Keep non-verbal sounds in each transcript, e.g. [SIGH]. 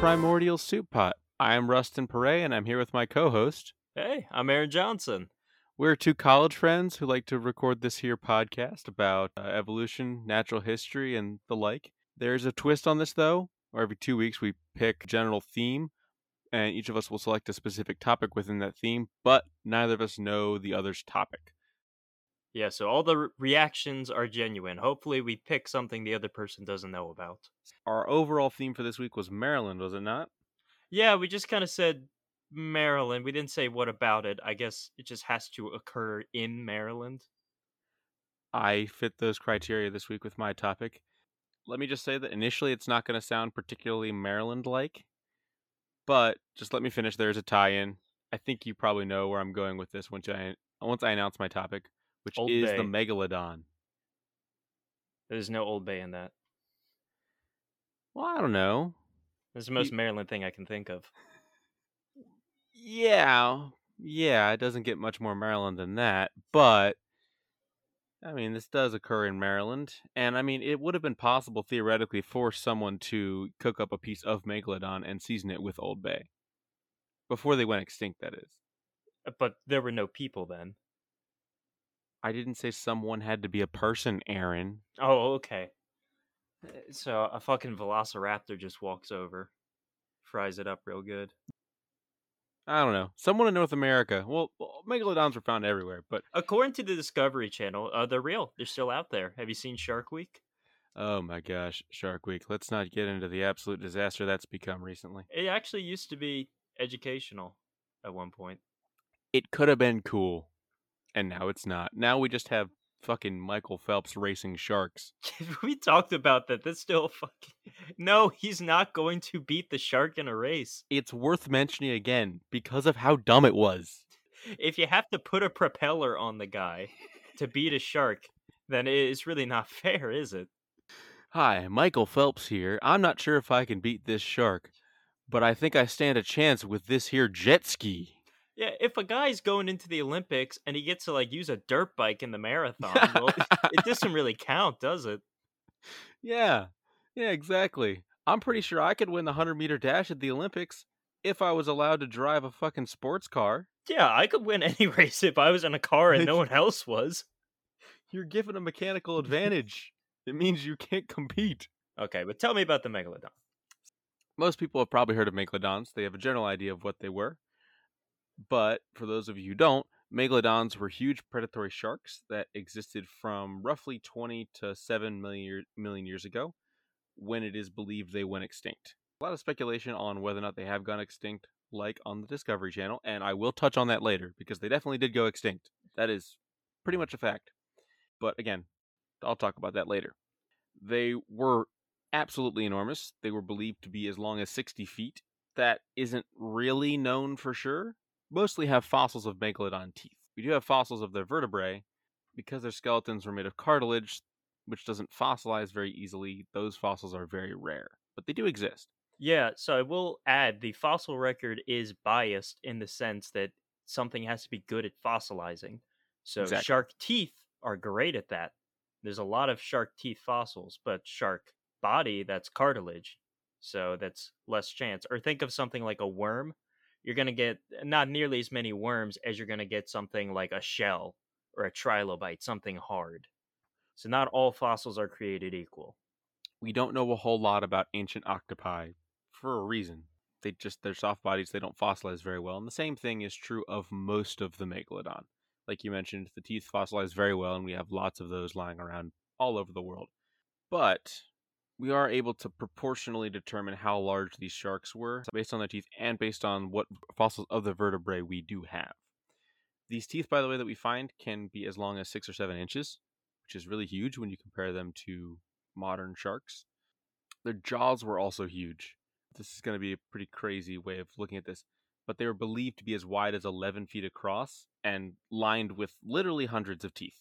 Primordial Soup Pot. I am Rustin Perret and I'm here with my co-host. Hey, I'm Aaron Johnson. We're two college friends who like to record this here podcast about uh, evolution, natural history, and the like. There's a twist on this though, where every two weeks we pick a general theme, and each of us will select a specific topic within that theme, but neither of us know the other's topic. Yeah, so all the re- reactions are genuine. Hopefully, we pick something the other person doesn't know about. Our overall theme for this week was Maryland, was it not? Yeah, we just kind of said Maryland. We didn't say what about it. I guess it just has to occur in Maryland. I fit those criteria this week with my topic. Let me just say that initially it's not going to sound particularly Maryland like, but just let me finish. There's a tie in. I think you probably know where I'm going with this once I, once I announce my topic, which Old is Bay. the Megalodon. There's no Old Bay in that. Well, I don't know. That's the most Maryland thing I can think of. Yeah, yeah, it doesn't get much more Maryland than that, but I mean, this does occur in Maryland, and I mean, it would have been possible theoretically for someone to cook up a piece of Megalodon and season it with Old Bay before they went extinct. That is, But there were no people then. I didn't say someone had to be a person, Aaron. Oh, okay. Uh, So a fucking velociraptor just walks over, fries it up real good. I don't know. Someone in North America. Well, well, Megalodons were found everywhere, but According to the Discovery Channel, uh, they're real. They're still out there. Have you seen Shark Week? oh my gosh, Shark Week. Let's not get into the absolute disaster that's become recently. It actually used to be educational at one point. it could have been cool and now it's not now we just have fucking michael phelps racing sharks [LAUGHS] we talked about that. That's still fucking. [LAUGHS] No, he's not going to beat the shark in a race. it's worth mentioning again because of how dumb it was [LAUGHS] If you have to put a propeller on the guy to beat a shark, then it's really not fair, is it? hi michael phelps here i'm not sure if i can beat this shark but i think i stand a chance with this here jet ski Yeah, if a guy's going into the Olympics and he gets to like use a dirt bike in the marathon, [LAUGHS] well, it doesn't really count, does it? yeah yeah exactly i'm pretty sure i could win the 100 meter dash at the olympics if i was allowed to drive a fucking sports car Yeah, I could win any [LAUGHS] race if I was in a car and no [LAUGHS] one else was. you're given a mechanical advantage it means you can't compete Okay, but tell me about the megalodon. most people have probably heard of megalodons. They have a general idea of what they were. But for those of you who don't, megalodons were huge predatory sharks that existed from roughly 20 to 7 million, year, million years ago when it is believed they went extinct. A lot of speculation on whether or not they have gone extinct, like on the Discovery Channel, and I will touch on that later because they definitely did go extinct. That is pretty much a fact. But again, I'll talk about that later. They were absolutely enormous. They were believed to be as long as 60 feet. That isn't really known for sure. Mostly have fossils of megalodon teeth. We do have fossils of their vertebrae. Because their skeletons were made of cartilage, which doesn't fossilize very easily, those fossils are very rare. But they do exist. Yeah, so I will add the fossil record is biased in the sense that something has to be good at fossilizing. So Exactly. shark teeth are great at that. There's a lot of shark teeth fossils, but shark body that's cartilage. So that's less chance. Or think of something like a worm. You're going to get eh, not nearly as many worms as you're going to get something like a shell or a trilobite, something hard. So not all fossils are created equal. We don't know a whole lot about ancient octopi for a reason. They just they're soft bodies, they don't fossilize very well. And the same thing is true of most of the megalodon. Like you mentioned, the teeth fossilize very well and we have lots of those lying around all over the world. But we are able to proportionally determine how large these sharks were based on their teeth and based on what fossils of the vertebrae we do have. These teeth, by the way, that we find can be as long as six or seven inches, which is really huge when you compare them to modern sharks. Their jaws were also huge. This is going to be a pretty crazy way of looking at this, but they were believed to be as wide as 11 feet across and lined with literally hundreds of teeth.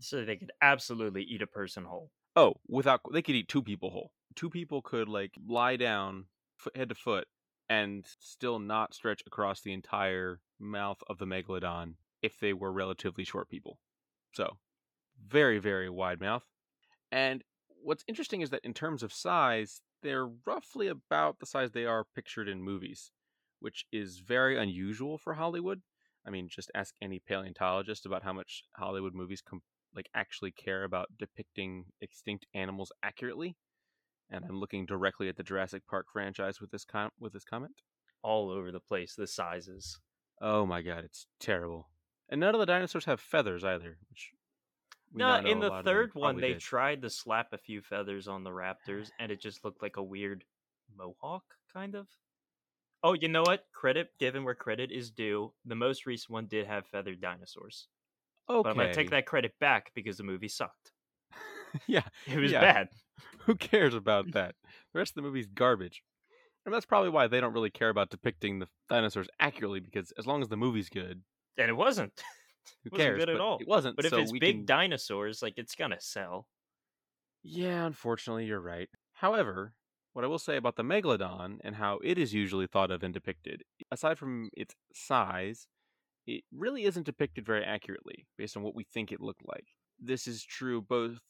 So they could absolutely eat a person whole. Oh, without they could eat two people whole. Two people could like lie down head to foot and still not stretch across the entire mouth of the megalodon if they were relatively short people. So, very very wide mouth. And what's interesting is that in terms of size, they're roughly about the size they are pictured in movies, which is very unusual for Hollywood. I mean, just ask any paleontologist about how much Hollywood movies com- like actually care about depicting extinct animals accurately. And I'm looking directly at the Jurassic Park franchise with this com- with this comment. All over the place, the sizes. Oh my god, it's terrible. And none of the dinosaurs have feathers either, which No, in the lot of them third one, they did. tried to slap a few feathers on the raptors, and it just looked like a weird mohawk, kind of. Oh, you know what? Credit given where credit is due. The most recent one did have feathered dinosaurs, okay. but I'm gonna take that credit back because the movie sucked. [LAUGHS] yeah, [LAUGHS] It was Yeah. bad. who cares about that? The rest of the movie's garbage. And that's probably why they don't really care about depicting the dinosaurs accurately because as long as the movie's good, And it wasn't. [LAUGHS] who Wasn't cares? good at all. It wasn't. But if so it's big can... dinosaurs, like it's gonna sell. Yeah, unfortunately, you're right. However, what I will say about the megalodon and how it is usually thought of and depicted, aside from its size, it really isn't depicted very accurately based on what we think it looked like. This is true both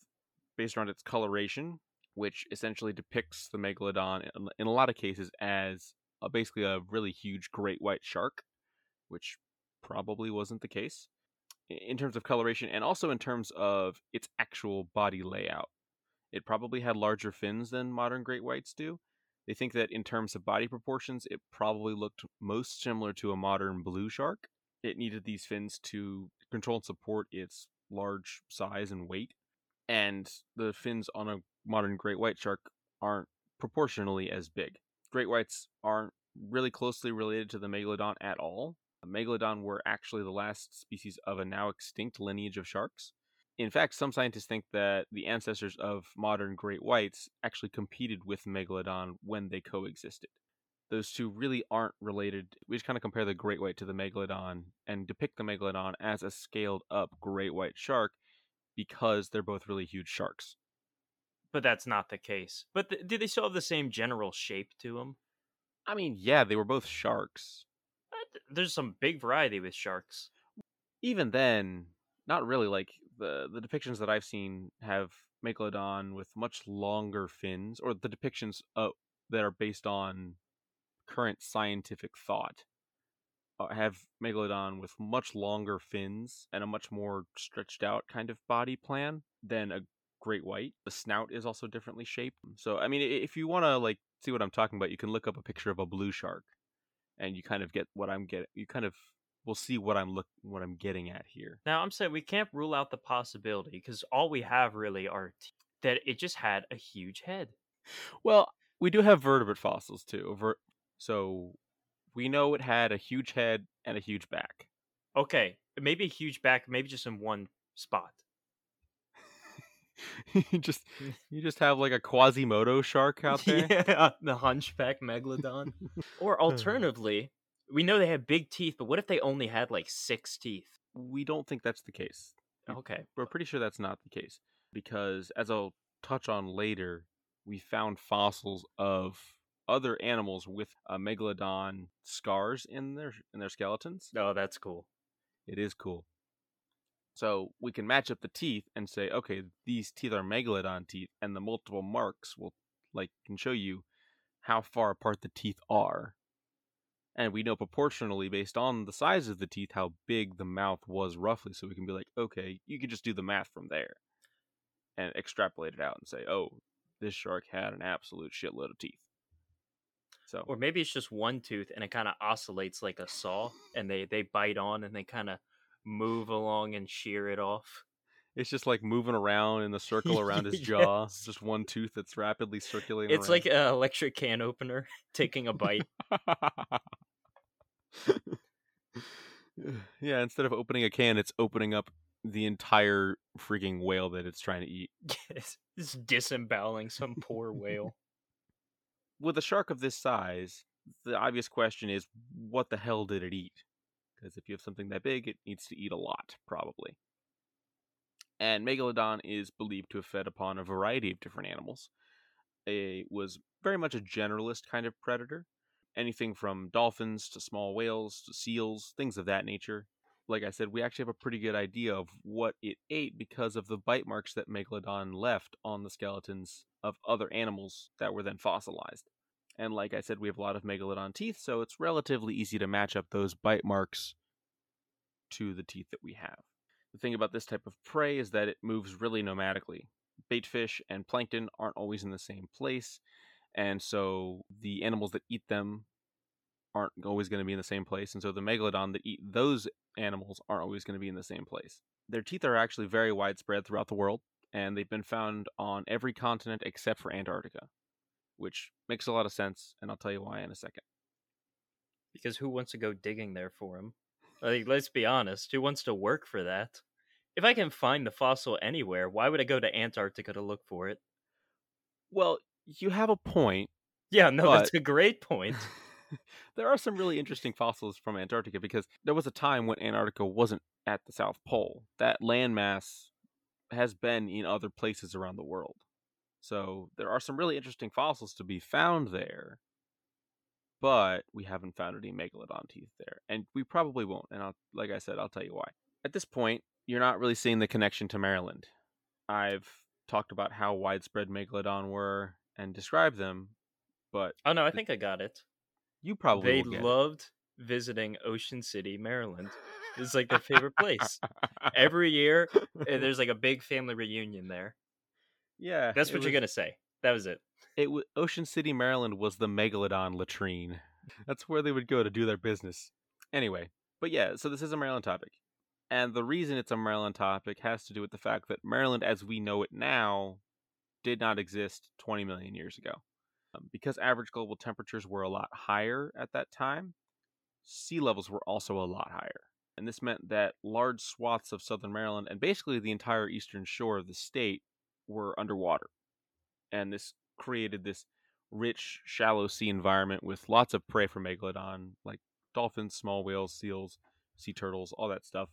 based on its coloration, which essentially depicts the megalodon in, a lot of cases as a, basically a really huge great white shark, which probably wasn't the case in terms of coloration and also in terms of its actual body layout. It probably had larger fins than modern great whites do. They think that in terms of body proportions, it probably looked most similar to a modern blue shark. It needed these fins to control and support its large size and weight. And the fins on a modern great white shark aren't proportionally as big. Great whites aren't really closely related to the megalodon at all. Megalodon were actually the last species of a now extinct lineage of sharks. In fact, some scientists think that the ancestors of modern great whites actually competed with Megalodon when they coexisted. Those two really aren't related. We just kind of compare the great white to the Megalodon and depict the Megalodon as a scaled up great white shark because they're both really huge sharks. But that's not the case. But th- do they still have the same general shape to them? I mean, yeah, they were both sharks. There's some big variety with sharks. Even then, not really. Like the the depictions that I've seen have Megalodon with much longer fins, or the depictions uh, that are based on current scientific thought uh, have Megalodon with much longer fins and a much more stretched out kind of body plan than a great white. The snout is also differently shaped. So, I mean, if you want to like see what I'm talking about, you can look up a picture of a blue shark, and you kind of get what I'm getting. You kind of will see what I'm look what I'm getting at here. Now I'm saying we can't rule out the possibility because all we have really are t- that it just had a huge head. Well, we do have vertebrate fossils too. Ver- so we know it had a huge head and a huge back. Okay, maybe a huge back, maybe just in one spot. [LAUGHS] you just [LAUGHS] you just have like a Quasimodo shark out there. yeah, [LAUGHS] the hunchback megalodon. or uh. alternatively, we know they have big teeth, but what if they only had like six teeth? We don't think that's the case. Okay, We're pretty sure that's not the case because, as I'll touch on later, we found fossils of other animals with a megalodon scars in their in their skeletons. oh, that's cool. It is cool. So we can match up the teeth and say, okay, these teeth are megalodon teeth, and the multiple marks will like can show you how far apart the teeth are. And we know proportionally based on the size of the teeth how big the mouth was roughly, so we can be like, okay, you can just do the math from there and extrapolate it out and say, oh, this shark had an absolute shitload of teeth. So Or maybe it's just one tooth and it kind of oscillates like a saw, and they they bite on and they kind of move along and shear it off. It's just like moving around in the circle [LAUGHS] around his jaw. Yes. Just one tooth that's rapidly circulating. It's like an electric can opener [LAUGHS] taking a bite. [LAUGHS] yeah, instead of opening a can, it's opening up the entire freaking whale that it's trying to eat. Yes, Just disemboweling some poor whale. With a shark of this size, the obvious question is what the hell did it eat? Because if you have something that big, it needs to eat a lot, probably. And Megalodon is believed to have fed upon a variety of different animals. It was very much a generalist kind of predator. Anything from dolphins to small whales to seals, things of that nature. like I said, we actually have a pretty good idea of what it ate because of the bite marks that Megalodon left on the skeletons of other animals that were then fossilized. And like I said, we have a lot of Megalodon teeth, so it's relatively easy to match up those bite marks to the teeth that we have. The thing about this type of prey is that it moves really nomadically. Bait fish and plankton aren't always in the same place, and so the animals that eat them aren't always going to be in the same place, and so the megalodon that eat those animals aren't always going to be in the same place. Their teeth are actually very widespread throughout the world, and they've been found on every continent except for Antarctica, which makes a lot of sense, and I'll tell you why in a second. Because who wants to go digging there for them? Like, let's be honest, who wants to work for that? If I can find the fossil anywhere, why would I go to Antarctica to look for it? Well, you have a point. Yeah, no, But- that's a great point. [LAUGHS] there are some really interesting fossils from Antarctica because there was a time when Antarctica wasn't at the South Pole. That landmass has been in other places around the world. So there are some really interesting fossils to be found there. But we haven't found any megalodon teeth there. And we probably won't. And I'll, like I said, I'll tell you why. At this point, you're not really seeing the connection to Maryland. I've talked about how widespread megalodon were and described them, but Oh no, I think I got it. you probably They loved visiting Ocean City, Maryland. It's like their favorite place. [LAUGHS] Every year, eh, there's like a big family reunion there. yeah, That's what you're gonna say. That was it. It Ocean City, Maryland was the megalodon latrine. That's where they would go to do their business. Anyway, but yeah, so this is a Maryland topic. And the reason it's a Maryland topic has to do with the fact that Maryland as we know it now did not exist 20 million years ago. Um, because average global temperatures were a lot higher at that time, sea levels were also a lot higher. And this meant that large swaths of southern Maryland and basically the entire eastern shore of the state were underwater. And this created this rich, shallow sea environment with lots of prey for megalodon, like dolphins, small whales, seals, sea turtles, all that stuff.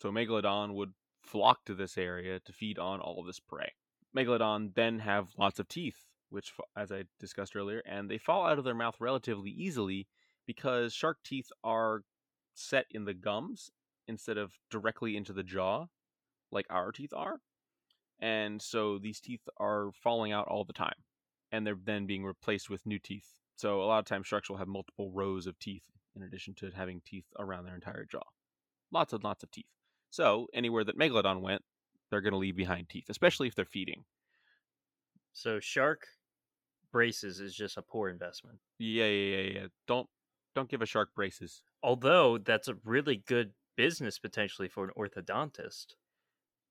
So megalodon would flock to this area to feed on all of this prey. Megalodon then have lots of teeth, which, as I discussed earlier, and they fall out of their mouth relatively easily because shark teeth are set in the gums instead of directly into the jaw, like our teeth are. And so these teeth are falling out all the time and they're then being replaced with new teeth. So a lot of times sharks will have multiple rows of teeth in addition to having teeth around their entire jaw. Lots and lots of teeth. So anywhere that megalodon went, they're going to leave behind teeth, especially if they're feeding. So shark braces is just a poor investment. Yeah, yeah, yeah, yeah. Don't don't give a shark braces. Although that's a really good business potentially for an orthodontist.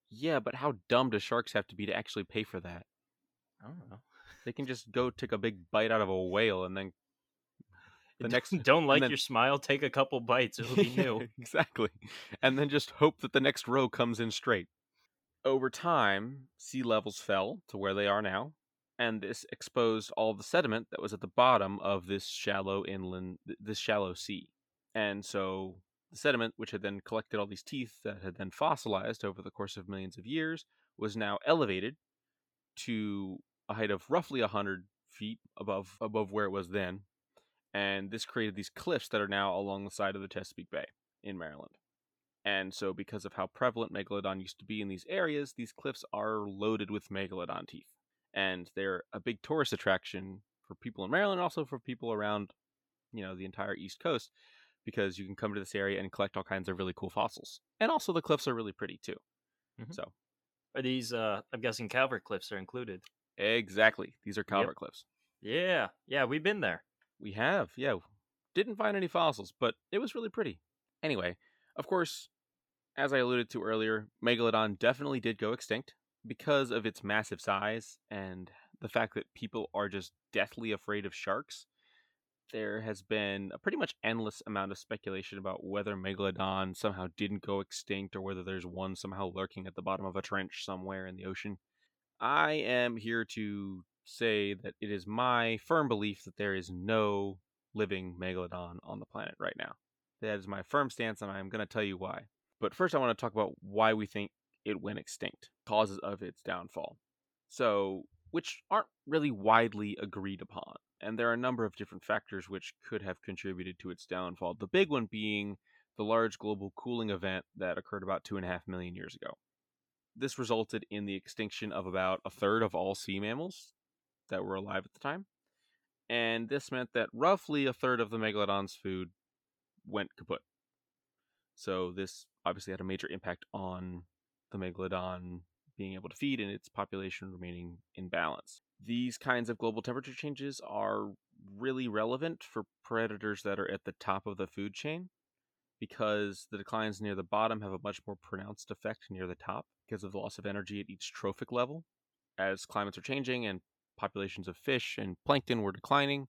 Yeah, but how dumb do sharks have to be to actually pay for that? I don't know. They can just go take a big bite out of a whale and then [LAUGHS] the Don't- next [LAUGHS] don't like then- your smile. Take a couple bites. It'll be [LAUGHS] new. exactly. And then just hope that the next row comes in straight. Over time, sea levels fell to where they are now, and this exposed all the sediment that was at the bottom of this shallow inland, this shallow sea. And so the sediment, which had then collected all these teeth that had then fossilized over the course of millions of years, was now elevated to a height of roughly 100 feet above above where it was then and this created these cliffs that are now along the side of the Chesapeake Bay in Maryland. And so, because of how prevalent megalodon used to be in these areas, these cliffs are loaded with megalodon teeth, and they're a big tourist attraction for people in Maryland, also for people around, you know, the entire East Coast, because you can come to this area and collect all kinds of really cool fossils. And also, the cliffs are really pretty too. Mhm. So, Are these? uh I'm guessing Calvert cliffs are included. exactly, these are Calvert cliffs. Yeah, yeah, we've been there. We have, yeah. Didn't find any fossils, but it was really pretty. Anyway, of course, as I alluded to earlier, Megalodon definitely did go extinct because of its massive size and the fact that people are just deathly afraid of sharks. There has been a pretty much endless amount of speculation about whether Megalodon somehow didn't go extinct or whether there's one somehow lurking at the bottom of a trench somewhere in the ocean. I am here to say that it is my firm belief that there is no living megalodon on the planet right now. That is my firm stance, and I'm going to tell you why. But first, I want to talk about why we think it went extinct, causes of its downfall. So, which aren't really widely agreed upon. And there are a number of different factors which could have contributed to its downfall. The big one being the large global cooling event that occurred about two and a half million years ago. This resulted in the extinction of about a third of all sea mammals that were alive at the time. And this meant that roughly a third of the megalodon's food went kaput. So this obviously had a major impact on the megalodon being able to feed and its population remaining in balance. These kinds of global temperature changes are really relevant for predators that are at the top of the food chain because the declines near the bottom have a much more pronounced effect near the top because of the loss of energy at each trophic level. As climates are changing and populations of fish and plankton were declining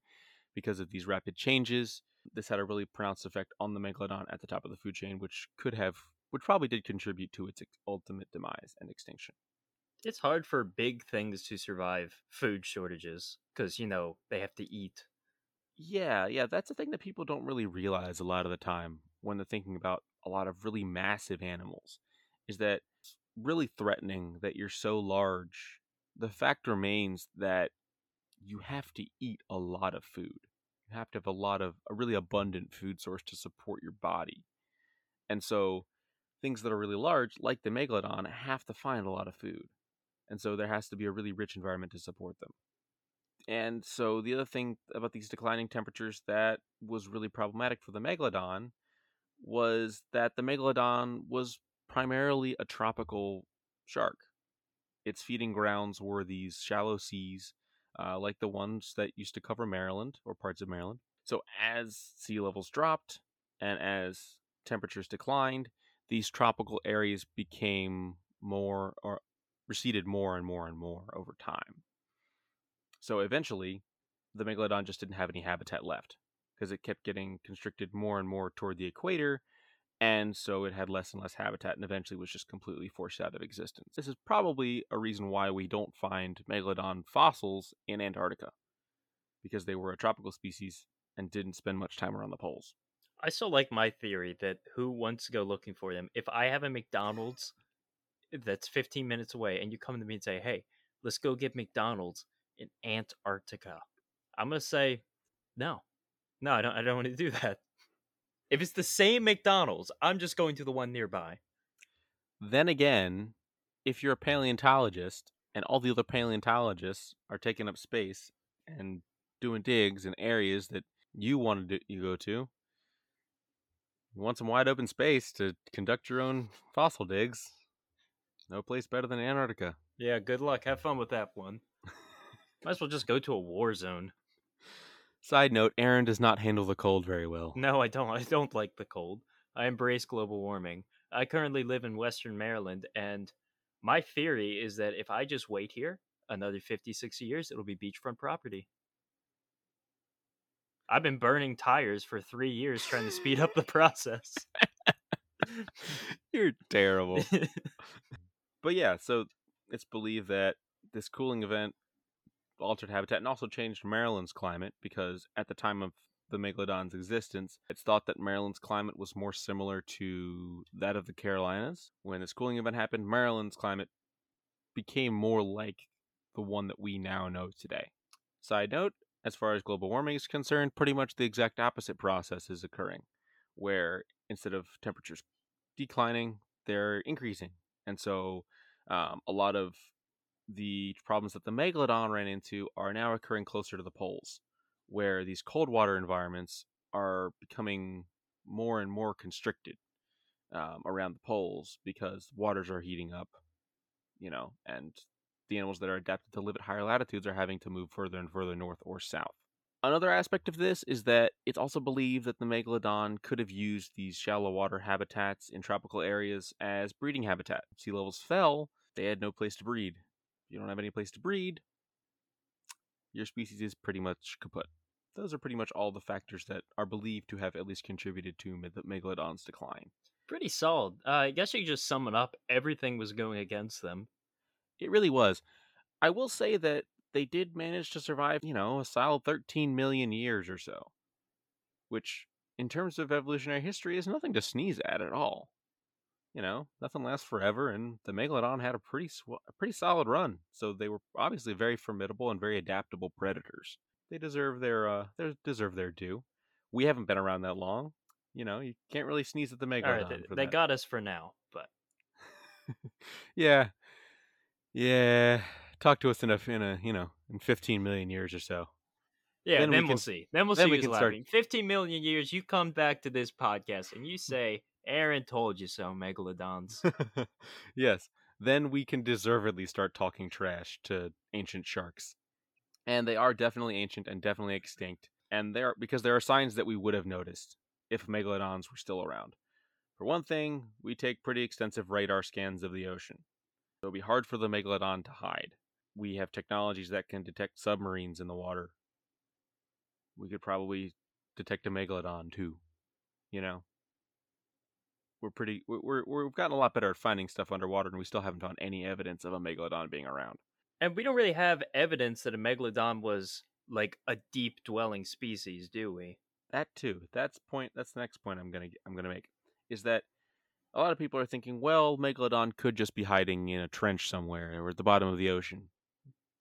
because of these rapid changes, this had a really pronounced effect on the megalodon at the top of the food chain, which could have, which probably did contribute to its ultimate demise and extinction. It's hard for big things to survive food shortages because, you know, they have to eat. Yeah, yeah, that's a thing that people don't really realize a lot of the time when they're thinking about a lot of really massive animals is that it's really threatening that you're so large. The fact remains that you have to eat a lot of food. You have to have a lot of a really abundant food source to support your body. And so things that are really large, like the megalodon, have to find a lot of food. And so there has to be a really rich environment to support them. And so the other thing about these declining temperatures that was really problematic for the megalodon was that the megalodon was primarily a tropical shark. Its feeding grounds were these shallow seas, uh, like the ones that used to cover Maryland or parts of Maryland. So, as sea levels dropped and as temperatures declined, these tropical areas became more or receded more and more and more over time. So, eventually, the megalodon just didn't have any habitat left because it kept getting constricted more and more toward the equator, and so it had less and less habitat and eventually was just completely forced out of existence. This is probably a reason why we don't find megalodon fossils in Antarctica because they were a tropical species and didn't spend much time around the poles. I still like my theory that who wants to go looking for them? If I have a McDonald's that's 15 minutes away and you come to me and say, hey, let's go get McDonald's in Antarctica, I'm going to say, no, no, I don't. I don't want to do that. If it's the same McDonald's, I'm just going to the one nearby. Then again, if you're a paleontologist and all the other paleontologists are taking up space and doing digs in areas that you wanted to you go to, you want some wide open space to conduct your own fossil digs. No place better than Antarctica. Yeah, good luck. Have fun with that one. Might as well just go to a war zone. Side note, Aaron does not handle the cold very well. No, I don't. [LAUGHS] I don't like the cold. I embrace global warming. I currently live in Western Maryland, and my theory is that if I just wait here another 50, 60 years, it'll be beachfront property. I've been burning tires for three years trying to speed up the [LAUGHS] process. [LAUGHS] You're terrible. [LAUGHS] but yeah, so it's believed that this cooling event altered habitat and also changed Maryland's climate because at the time of the megalodon's existence, it's thought that Maryland's climate was more similar to that of the Carolinas. When this cooling event happened, Maryland's climate became more like the one that we now know today. Side note, as far as global warming is concerned, pretty much the exact opposite process is occurring, where instead of temperatures declining, they're increasing. And so um, a lot of the problems that the megalodon ran into are now occurring closer to the poles, where these cold water environments are becoming more and more constricted um, around the poles because waters are heating up, you know, and the animals that are adapted to live at higher latitudes are having to move further and further north or south. Another aspect of this is that it's also believed that the megalodon could have used these shallow water habitats in tropical areas as breeding habitat. Sea levels fell, they had no place to breed, If you don't have any place to breed, your species is pretty much kaput. Those are pretty much all the factors that are believed to have at least contributed to the megalodon's decline. Pretty solid. Uh, I guess you just sum it up. Everything was going against them. It really was. I will say that they did manage to survive, you know, a solid 13 million years or so, which, in terms of evolutionary history, is nothing to sneeze at at all you know, nothing lasts forever, and the megalodon had a pretty sw- a pretty solid run. So they were obviously very formidable and very adaptable predators. They deserve their uh, they deserve their due. We haven't been around that long. You know, you can't really sneeze at the megalodon right, they, they got us for now, but [LAUGHS] yeah, yeah. Talk to us in a in a you know in 15 million years or so. yeah, Then then, we we'll can- see. Then we'll then see we who's can start- laughing. Fifteen million years, you come back to this podcast and you mm. say, "Aaron told you so, megalodons." [LAUGHS] yes, then we can deservedly start talking trash to ancient sharks. And they are definitely ancient and definitely extinct. And there because there are signs that we would have noticed if megalodons were still around. For one thing, we take pretty extensive radar scans of the ocean. So it'll be hard for the megalodon to hide. We have technologies that can detect submarines in the water. We could probably detect a megalodon too. You know? we're pretty we're, we're we've gotten a lot better at finding stuff underwater and we still haven't found any evidence of a megalodon being around and we don't really have evidence that a megalodon was like a deep dwelling species, do we? that too that's point that's the next point i'm gonna i'm gonna make is that a lot of people are thinking well megalodon could just be hiding in a trench somewhere or at the bottom of the ocean.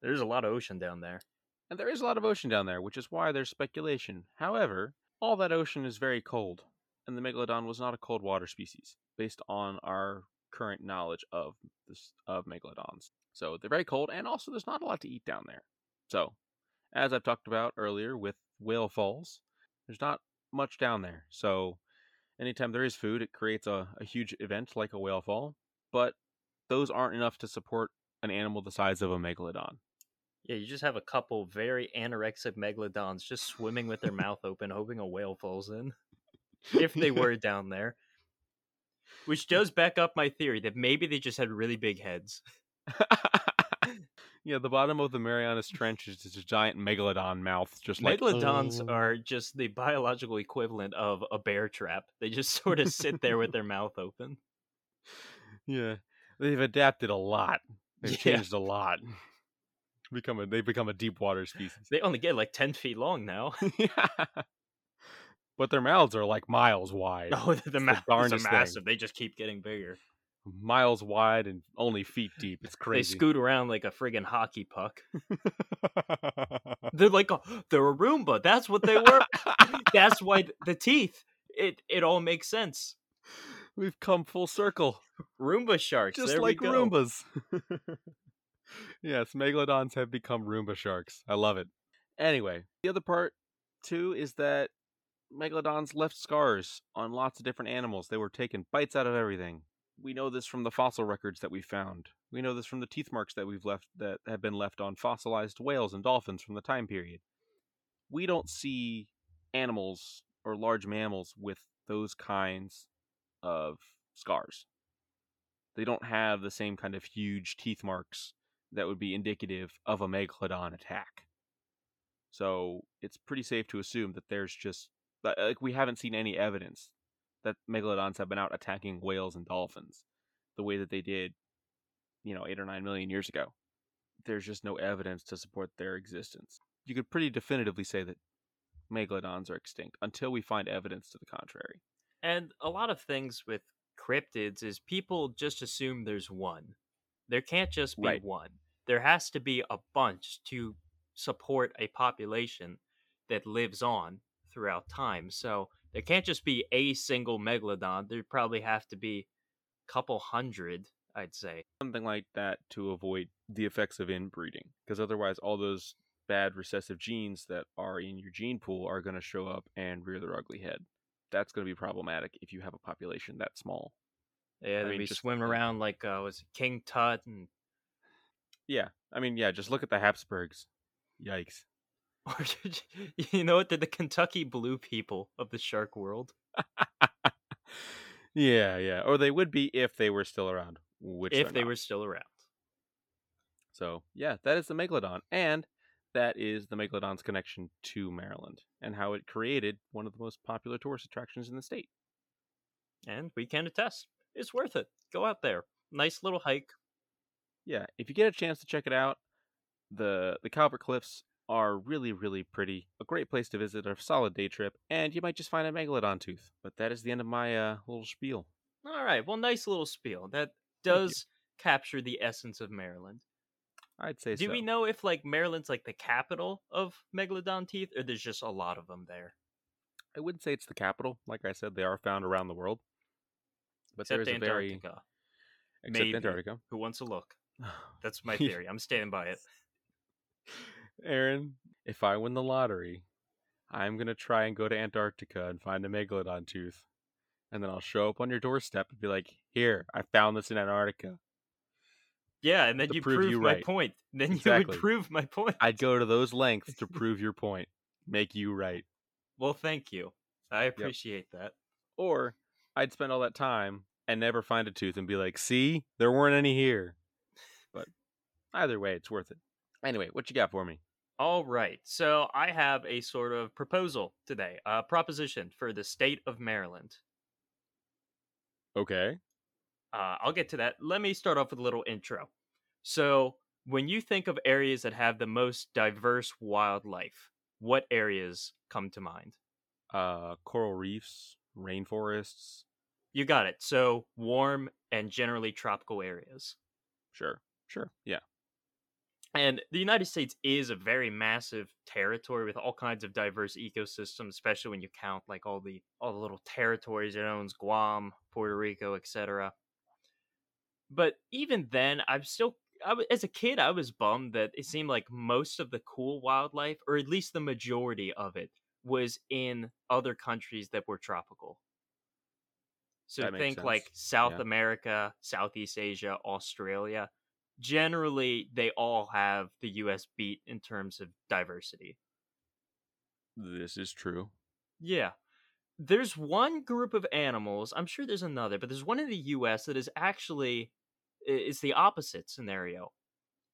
There's a lot of ocean down there. and there is a lot of ocean down there which is why there's speculation. However all that ocean is very cold and the megalodon was not a cold water species based on our current knowledge of this of megalodons. So they're very cold and also there's not a lot to eat down there. So as i've talked about earlier with whale falls there's not much down there. So anytime there is food it creates a, a huge event like a whale fall but those aren't enough to support an animal the size of a megalodon Yeah, you just have a couple very anorexic megalodons just swimming with their [LAUGHS] mouth open, hoping a whale falls in. If they [LAUGHS] were down there. Which does back up my theory that maybe they just had really big heads. [LAUGHS] yeah, the bottom of the Marianas Trench is just a giant megalodon mouth, just like Megalodons "Oh." are just the biological equivalent of a bear trap. They just [LAUGHS] sort of sit there with [LAUGHS] their mouth open. Yeah, they've adapted a lot. They've Yeah. changed a lot. Become a they've become a deep water species. They only get like 10 feet long now. [LAUGHS] yeah. But their mouths are like miles wide. Oh, the, the mouths are darndest thing. massive. They just keep getting bigger. Miles wide and only feet deep. It's crazy. They scoot around like a friggin' hockey puck. [LAUGHS] They're like, a, they're a Roomba. That's what they were. [LAUGHS] That's why the teeth. It it all makes sense. We've come full circle. Roomba sharks. Just there like we go. Roombas. [LAUGHS] yes, megalodons have become Roomba sharks. I love it. Anyway, the other part too is that megalodons left scars on lots of different animals. They were taking bites out of everything. We know this from the fossil records that we found. We know this from the teeth marks that we've left that have been left on fossilized whales and dolphins from the time period. We don't see animals or large mammals with those kinds of scars they don't have the same kind of huge teeth marks that would be indicative of a megalodon attack. So it's pretty safe to assume that there's just like we haven't seen any evidence that megalodons have been out attacking whales and dolphins the way that they did, you know, eight or nine million years ago. There's just no evidence to support their existence. You could pretty definitively say that megalodons are extinct until we find evidence to the contrary. And a lot of things with cryptids is people just assume there's one. There can't just be Right. one. There has to be a bunch to support a population that lives on throughout time. So there can't just be a single megalodon. There probably have to be a couple hundred, I'd say. something like that to avoid the effects of inbreeding because otherwise all those bad recessive genes that are in your gene pool are going to show up and rear their ugly head that's going to be problematic if you have a population that small Yeah, they'd mean, be just- swimming around like uh, was it King Tut and yeah i mean yeah just look at the habsburgs yikes [LAUGHS] or you know what? They're the Kentucky Blue people of the shark world. yeah yeah or they would be if they were still around which if they're not. were still around. so yeah that is the megalodon and that is the megalodon's connection to maryland and how it created one of the most popular tourist attractions in the state And we can attest. It's worth it. Go out there. Nice little hike. yeah, if you get a chance to check it out, the the Calvert Cliffs are really really pretty. A great place to visit, a solid day trip, and you might just find a megalodon tooth. But that is the end of my uh, little spiel. All right. Well, nice little spiel. That does capture the essence of Maryland. I'd say Do so. we know if like Maryland's like the capital of megalodon teeth, or there's just a lot of them there? I wouldn't say it's the capital. Like I said, they are found around the world. But Except there is a very Antarctica. except Maybe. Antarctica. Who wants to look? [SIGHS] That's my theory. I'm standing by it. [LAUGHS] [LAUGHS] Aaron, if I win the lottery, I'm gonna try and go to Antarctica and find a megalodon tooth, and then I'll show up on your doorstep and be like, "Here, I found this in Antarctica." Yeah, and then you prove prove, you my right. point. Then you would prove my point. I'd go to those lengths to [LAUGHS] prove your point, make you right, Well, thank you. I appreciate that. or I'd spend all that time and never find a tooth and be like, "See, there weren't any here." But either way, it's worth it. Anyway, what you got for me? All right. So I have a sort of proposal today, a proposition for the state of Maryland. Okay. Uh, I'll get to that. Let me start off with a little intro. So, when you think of areas that have the most diverse wildlife, what areas come to mind? Uh, coral reefs, rainforests. You got it. So, warm and generally tropical areas. Sure, sure, yeah. And the United States is a very massive territory with all kinds of diverse ecosystems, especially when you count like all the all the little territories it owns, Guam, Puerto Rico, etc. But even then, I'm still I, as a kid, I was bummed that it seemed like most of the cool wildlife, or at least the majority of it, was in other countries that were tropical. So That think like South Yeah. America, Southeast Asia, Australia. Generally, they all have the U.S. beat in terms of diversity. This is true. Yeah. There's one group of animals, I'm sure there's another, but there's one in the US that is actually is the opposite scenario.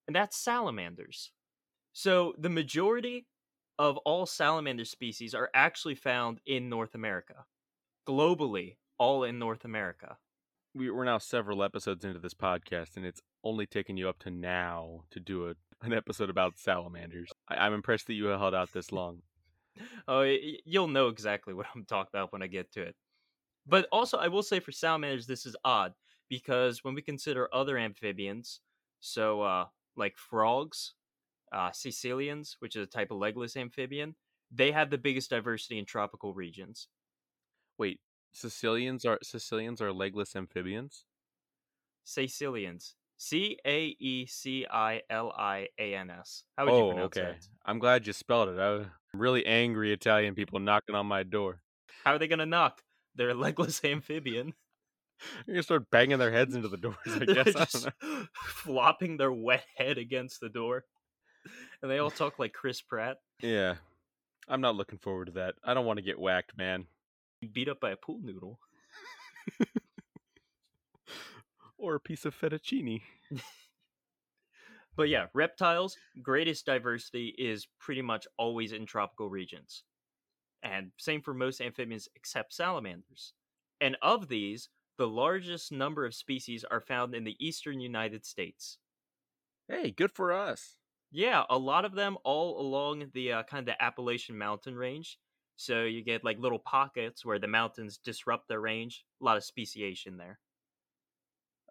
And that's salamanders. So the majority of all salamander species are actually found in North America. Globally, all in North America. We, we're now several episodes into this podcast, and it's only taken you up to now to do a, [LAUGHS] an episode about salamanders. I, I'm impressed that you held out this long. [LAUGHS] Oh, you'll know exactly what I'm talking about when I get to it. But also, I will say for salamanders, this is odd because when we consider other amphibians, so uh, like frogs, uh, caecilians, which is a type of legless amphibian, they have the biggest diversity in tropical regions. Wait, Sicilians are Sicilians are legless amphibians? Sicilians. C A E C I L I A N S. How would you oh, pronounce okay. that? I'm glad you spelled it. I'm really angry Italian people knocking on my door. How are they gonna knock? They're a legless [LAUGHS] amphibian. [LAUGHS] You're gonna start banging their heads into the [LAUGHS] doors, I They're guess. I just know. flopping their wet head against the door. And they all talk like Chris Pratt. Yeah. I'm not looking forward to that. I don't want to get whacked, man. Beat up by a pool noodle. [LAUGHS] Or a piece of fettuccine. But yeah, reptiles, greatest diversity is pretty much always in tropical regions. And same for most amphibians except salamanders. And of these, the largest number of species are found in the eastern United States. Hey, good for us. Yeah, a lot of them all along the uh, kind of the Appalachian mountain range. So you get like little pockets where the mountains disrupt their range. A lot of speciation there.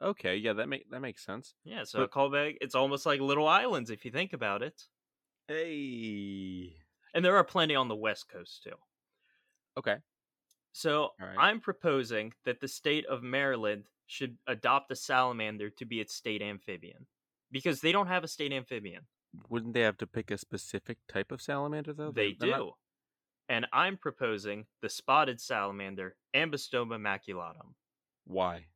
Okay, yeah, that make that makes sense. Yeah, so But- callback, it's almost like little islands if you think about it. Hey. And there are plenty on the west coast too. Okay. So right. I'm proposing that the state of Maryland should adopt a salamander to be its state amphibian. Because they don't have a state amphibian. Wouldn't they have to pick a specific type of salamander though? They they're do. not- And I'm proposing the spotted salamander, Ambystoma maculatum. Why?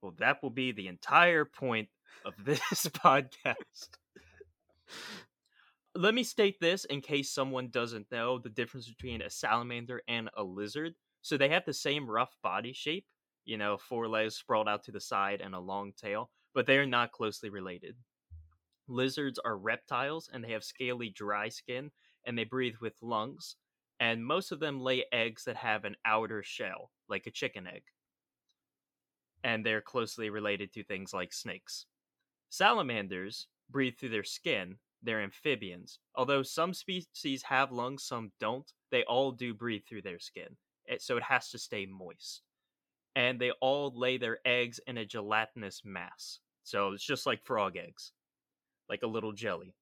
Well, that will be the entire point of [LAUGHS] this [LAUGHS] podcast. Let me state this in case someone doesn't know the difference between a salamander and a lizard. So they have the same rough body shape, you know, four legs sprawled out to the side and a long tail, but they are not closely related. Lizards are reptiles and they have scaly, dry skin and they breathe with lungs, and most of them lay eggs that have an outer shell, like a chicken egg and they're closely related to things like snakes. Salamanders breathe through their skin. They're amphibians. Although some species have lungs, some don't, they all do breathe through their skin. So it has to stay moist. And they all lay their eggs in a gelatinous mass. So it's just like frog eggs, like a little jelly.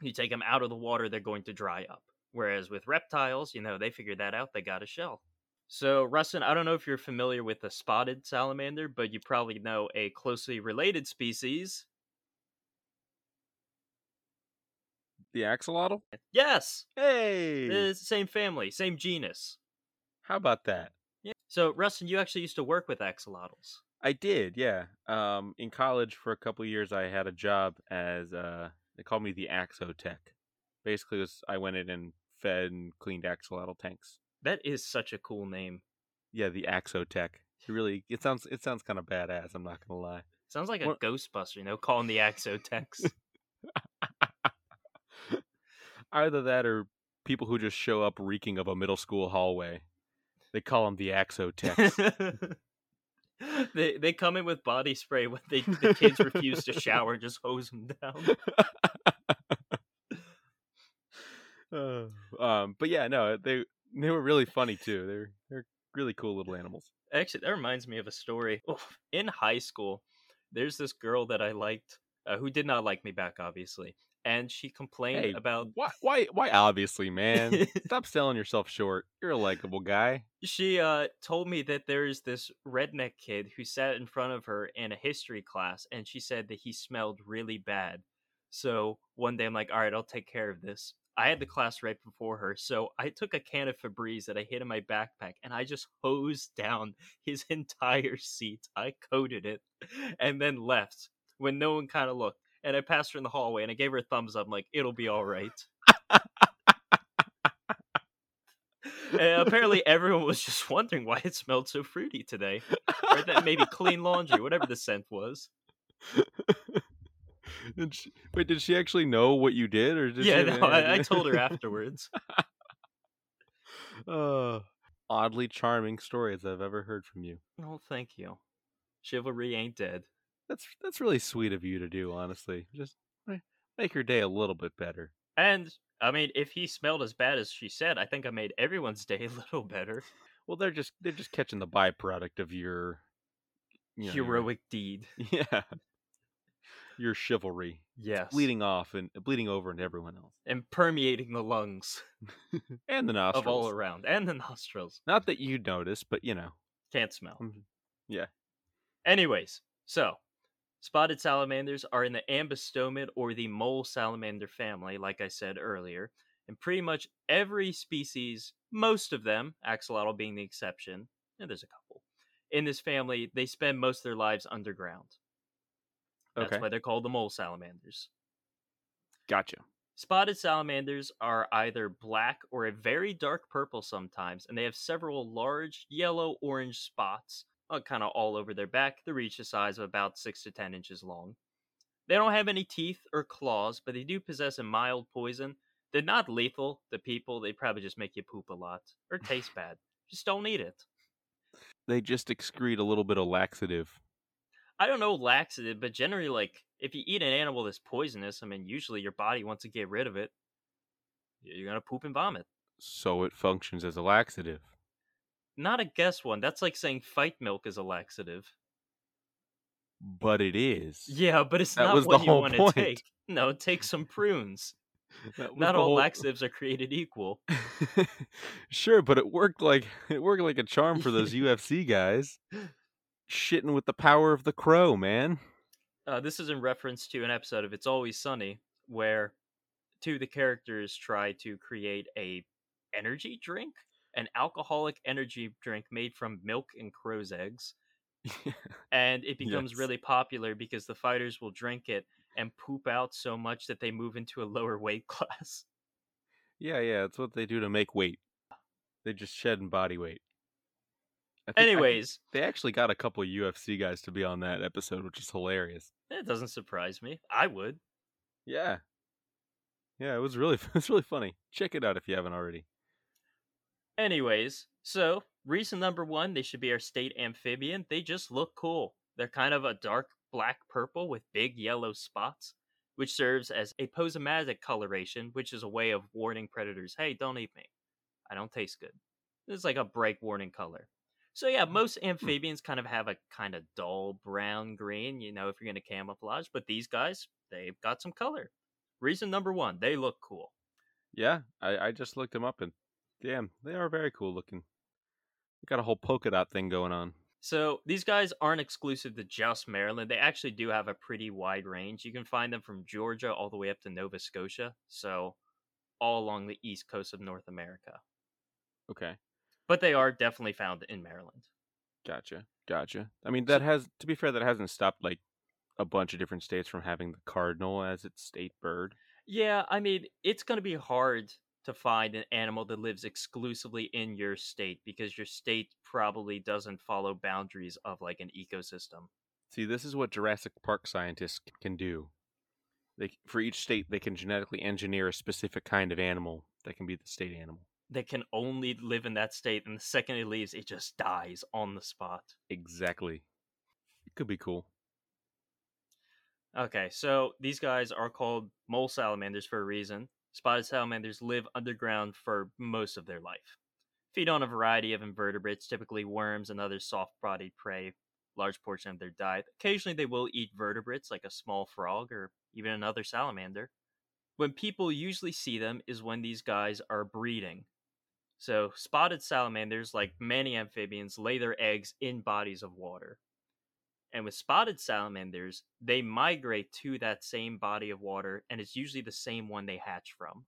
You take them out of the water, they're going to dry up. Whereas with reptiles, you know, they figured that out. They got a shell. So, Rustin, I don't know if you're familiar with the spotted salamander, but you probably know a closely related species. The axolotl? Yes, Hey! it's the same family, same genus. How about that? Yeah. So, Rustin, you actually used to work with axolotls. I did, yeah. Um, in college for a couple years, I had a job as uh, they called me the Axo Tech. Basically, it was I went in and fed and cleaned axolotl tanks. That is such a cool name. Yeah, the Axotech. It really, it sounds, it sounds kind of badass. I'm not gonna lie. Sounds like a Ghostbuster, you know, calling the Axotex. [LAUGHS] Either that or people who just show up reeking of a middle school hallway. They call them the Axotechs. [LAUGHS] [LAUGHS] they they come in with body spray when they the kids refuse to [LAUGHS] shower, just hose them down. [LAUGHS] Uh, um, but yeah, no, they they were really funny too. They're they're really cool little animals. Actually, that reminds me of a story. Oh, in high school, there's this girl that I liked, uh, who did not like me back, obviously, and she complained Hey, about. Why why why? Obviously, man. [LAUGHS] Stop selling yourself short. You're a likable guy. She uh told me that there is this redneck kid who sat in front of her in a history class, and she said that he smelled really bad. So one day I'm like, all right, I'll take care of this. I had the class right before her, so I took a can of Febreze that I hid in my backpack, and I just hosed down [LAUGHS] his entire seat. I coated it, and then left when no one kind of looked. And I passed her in the hallway, and I gave her a thumbs up. I'm like, it'll be all right. And apparently, everyone was just wondering why it smelled so fruity today, or that maybe clean laundry, whatever the scent was. Did she, wait, did she actually know what you did, or did yeah, no, I, I told her afterwards. [LAUGHS] uh, oddly charming stories I've ever heard from you. Oh, thank you. Chivalry ain't dead. That's that's really sweet of you to do. Honestly, just make her day a little bit better. And I mean, if he smelled as bad as she said, I think I made everyone's [LAUGHS] day a little better. Well, they're just they're just catching the byproduct of your you know, your- Heroic deed. [LAUGHS] yeah, your chivalry Yes. bleeding off and bleeding over into everyone else and permeating the lungs [LAUGHS] and the nostrils. of all around and the nostrils. Not that you'd notice, but you know. Can't smell. Mhm. Yeah. Anyways, so spotted salamanders are in the ambystomid or the mole salamander family, like I said earlier. And pretty much every species, most of them, axolotl being the exception, and there's a couple, in this family, they spend most of their lives underground. That's Okay. why they're called the mole salamanders. Gotcha. Spotted salamanders are either black or a very dark purple sometimes, and they have several large yellow orange spots uh, kind of all over their back. They reach a size of about 6 to 10 inches long. They don't have any teeth or claws, but they do possess a mild poison. They're not lethal to people, they probably just make you poop a lot or taste bad. Just don't eat it. They just excrete a little bit of laxative. I don't know laxative, but generally, like, if you eat an animal that's poisonous, I mean, usually your body wants to get rid of it. You're gonna poop and vomit. So it functions as a laxative. Not a guess one. That's like saying fight milk is a laxative. But it is. Yeah, but it's That not was the what you want to take. No, take some prunes. [LAUGHS] Not all whole- laxatives are created equal. [LAUGHS] sure, but it worked like [LAUGHS] it worked like a charm for those UFC guys. Shitting with the power of the crow, man. Uh, this is in reference to an episode of It's Always Sunny where two of the characters try to create a energy drink, an alcoholic energy drink made from milk and crow's eggs. [LAUGHS] and it becomes Yes. really popular because the fighters will drink it and poop out so much that they move into a lower weight [LAUGHS] class. yeah, yeah, it's what they do to make weight. They just shed in body weight. Think- Anyways, they actually got a couple UFC guys to be on that episode, which is hilarious. it doesn't surprise me. I would. Yeah, yeah, it was really [LAUGHS] it's really funny. Check it out if you haven't already. Anyways, so reason number one, they should be our state amphibian. They just look cool. They're kind of a dark black purple with big yellow spots, which serves as aposematic coloration, which is a way of warning predators, hey, don't eat me. I don't taste good. It's like a break warning color. So yeah, mm, most hmm. amphibians kind of have a kind of dull brown green, you know, if you're going to camouflage, but these guys, they've got some color. Reason number one, they look cool. Yeah, I, I just looked them up and damn, they are very cool looking. They got a whole polka dot thing going on. So these guys aren't exclusive to just Maryland. They actually do have a pretty wide range. You can find them from Georgia all the way up to Nova Scotia. So all along the east coast of North America. Okay, But they are definitely found in Maryland. gotcha, gotcha. I mean, that has to be fair, that hasn't stopped like a bunch of different states from having the cardinal as its state bird. Yeah, I mean, it's going to be hard to find an animal that lives exclusively in your state because your state probably doesn't follow boundaries of like an ecosystem. See, this is what Jurassic Park scientists can do. They for each state they can genetically engineer a specific kind of animal that can be the state animal. That can only live in that state, and the second it leaves, it just dies on the spot. Exactly. It could be cool. Okay, so these guys are called mole salamanders for a reason. Spotted salamanders live underground for most of their life. Feed on a variety of invertebrates, typically worms and other soft bodied prey, large portion of their diet. Occasionally, they will eat vertebrates like a small frog or even another salamander. When people usually see them is when these guys are breeding. So, spotted salamanders, like many amphibians, lay their eggs in bodies of water. And with spotted salamanders, they migrate to that same body of water, and it's usually the same one they hatch from.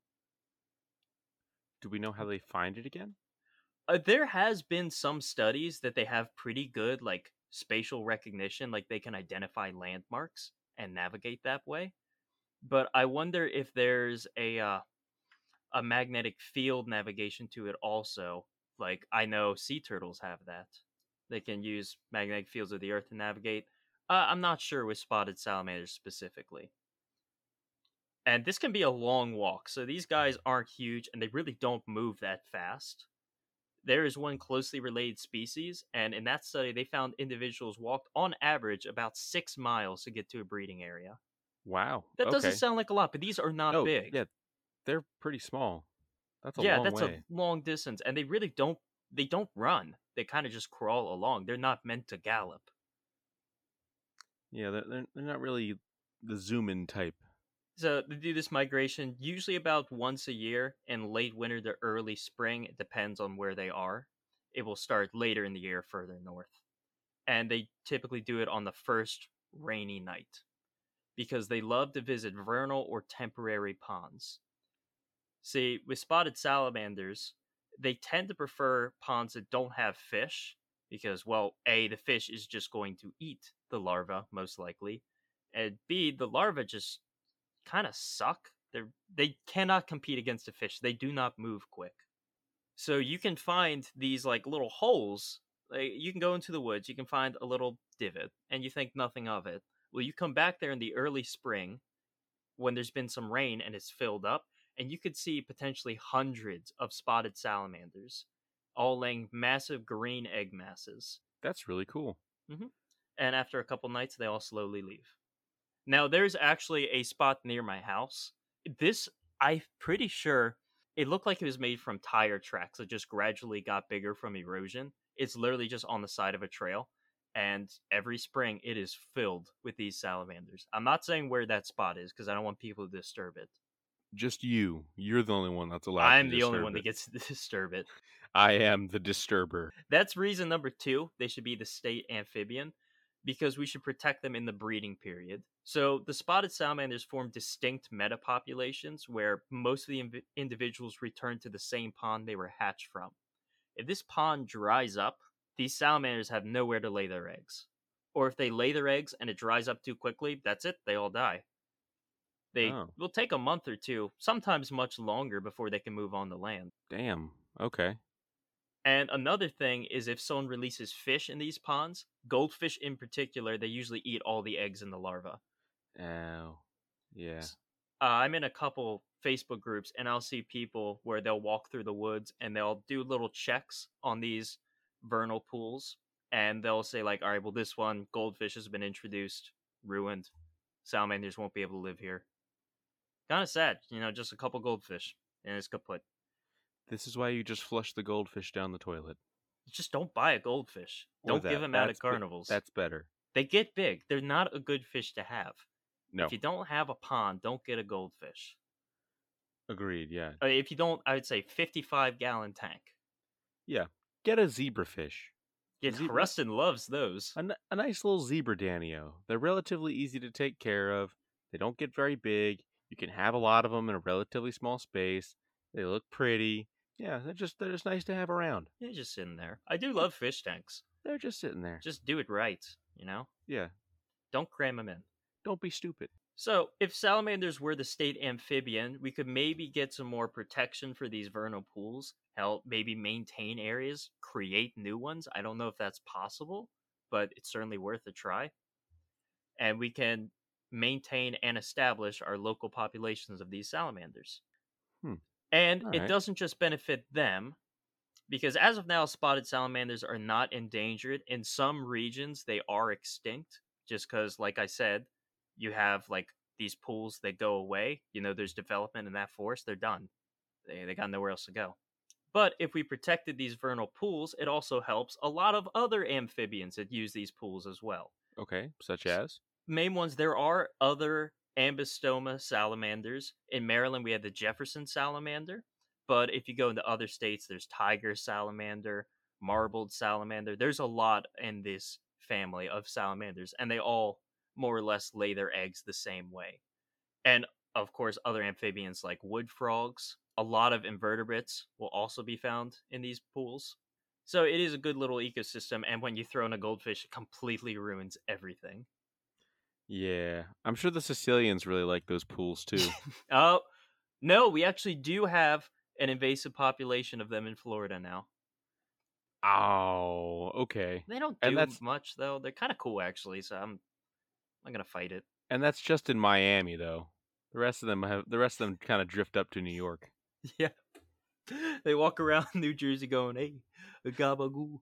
Do we know how they find it again? Uh, there has been some studies that they have pretty good like spatial recognition, like they can identify landmarks and navigate that way. But I wonder if there's a uh, a magnetic field navigation to it also. Like I know sea turtles have that. They can use magnetic fields of the earth to navigate. Uh, I'm not sure with spotted salamanders specifically. And this can be a long walk, so these guys aren't huge and they really don't move that fast. There is one closely related species, and in that study, they found individuals walked on average about six miles to get to a breeding area. Wow. That doesn't sound like a lot, but these are not no, big. Yeah, they're pretty small. That's a yeah, that's way. a long distance, and they really don't. They don't run. They kind of just crawl along. They're not meant to gallop. Yeah, they're, they're they're not really the zoom in type. So they do this migration usually about once a year in late winter to early spring. It depends on where they are. It will start later in the year further north. And they typically do it on the first rainy night because they love to visit vernal or temporary ponds. See, with spotted salamanders, they tend to prefer ponds that don't have fish because, well, A, the fish is just going to eat the larva, most likely, and B, the larvae just kind of suck. They they cannot compete against a fish. They do not move quick. So you can find these like little holes. Like you can go into the woods, you can find a little divot, and you think nothing of it. Well, you come back there in the early spring when there's been some rain and it's filled up, and you could see potentially hundreds of spotted salamanders, all laying massive green egg masses. That's really cool. Mm-hmm. And after a couple nights, they all slowly leave. Now, there's actually a spot near my house. This, I'm pretty sure, it looked like it was made from tire tracks. It just gradually got bigger from erosion. It's literally just on the side of a trail. And every spring, it is filled with these salamanders. I'm not saying where that spot is because I don't want people to disturb it. Just you. You're the only one that's allowed. I'm the only one it. that gets to [LAUGHS] disturb it. I am the disturber. That's reason number two. They should be the state amphibian because we should protect them in the breeding period. So the spotted salamanders form distinct metapopulations where most of the inv- individuals return to the same pond they were hatched from. If this pond dries up, these salamanders have nowhere to lay their eggs. Or if they lay their eggs and it dries up too quickly, that's it, they all die. They Oh. will take a month or two, sometimes much longer before they can move on the land. Damn. Okay. And another thing is if someone releases fish in these ponds, goldfish in particular, they usually eat all the eggs in the larva. Oh. Yeah. Uh, I'm in a couple Facebook groups and I'll see people where they'll walk through the woods and they'll do little checks on these vernal pools and they'll say like, all right, well this one goldfish has been introduced, ruined. Salamanders won't be able to live here. Kind of sad, you know, just a couple goldfish and it's kaput. This is why you just flush the goldfish down the toilet. Just don't buy a goldfish. Or Don't that. give them out at That's be- carnivals. That's better. They get big. They're not a good fish to have. No. If you don't have a pond, don't get a goldfish. Agreed. Yeah. Uh, if you don't, I would say 55 gallon tank. Yeah. Get a zebrafish. Yeah, Zebra- Rustin loves those. A, n- a nice little zebra danio. They're relatively easy to take care of. They don't get very big. You can have a lot of them in a relatively small space. They look pretty. Yeah, they're just they're just nice to have around. Yeah, just sitting there. I do love fish tanks. They're just sitting there. Just do it right, you know? yeah. Don't cram them in. Don't be stupid. So, if salamanders were the state amphibian, we could maybe get some more protection for these vernal pools. Help maybe maintain areas, create new ones. I don't know if that's possible, but it's certainly worth a try. And we can maintain and establish our local populations of these salamanders. Hmm. And All it right. doesn't just benefit them, because as of now, spotted salamanders are not endangered. In some regions, they are extinct, just because, like I said, you have like these pools that go away. You know, there's development in that forest, they're done. They, they got nowhere else to go. But if we protected these vernal pools, it also helps a lot of other amphibians that use these pools as well. Okay, such as Main ones, there are other ambystoma salamanders. In Maryland, we have the Jefferson salamander. But if you go into other states, there's tiger salamander, marbled salamander. There's a lot in this family of salamanders, and they all more or less lay their eggs the same way. And of course, other amphibians like wood frogs. A lot of invertebrates will also be found in these pools. So it is a good little ecosystem, and when you throw in a goldfish, it completely ruins everything. Yeah, I'm sure the Sicilians really like those pools [LAUGHS] too. Oh, no, we actually do have an invasive population of them in Florida now. oh, okay, They don't do And that's- much though. They're kind of cool actually, so I'm I'm gonna fight it. and that's just in Miami though. The rest of them have the rest of them kind of drift up to New York. [LAUGHS] Yeah, they walk around [LAUGHS] New Jersey going, "Hey, a gabagoo."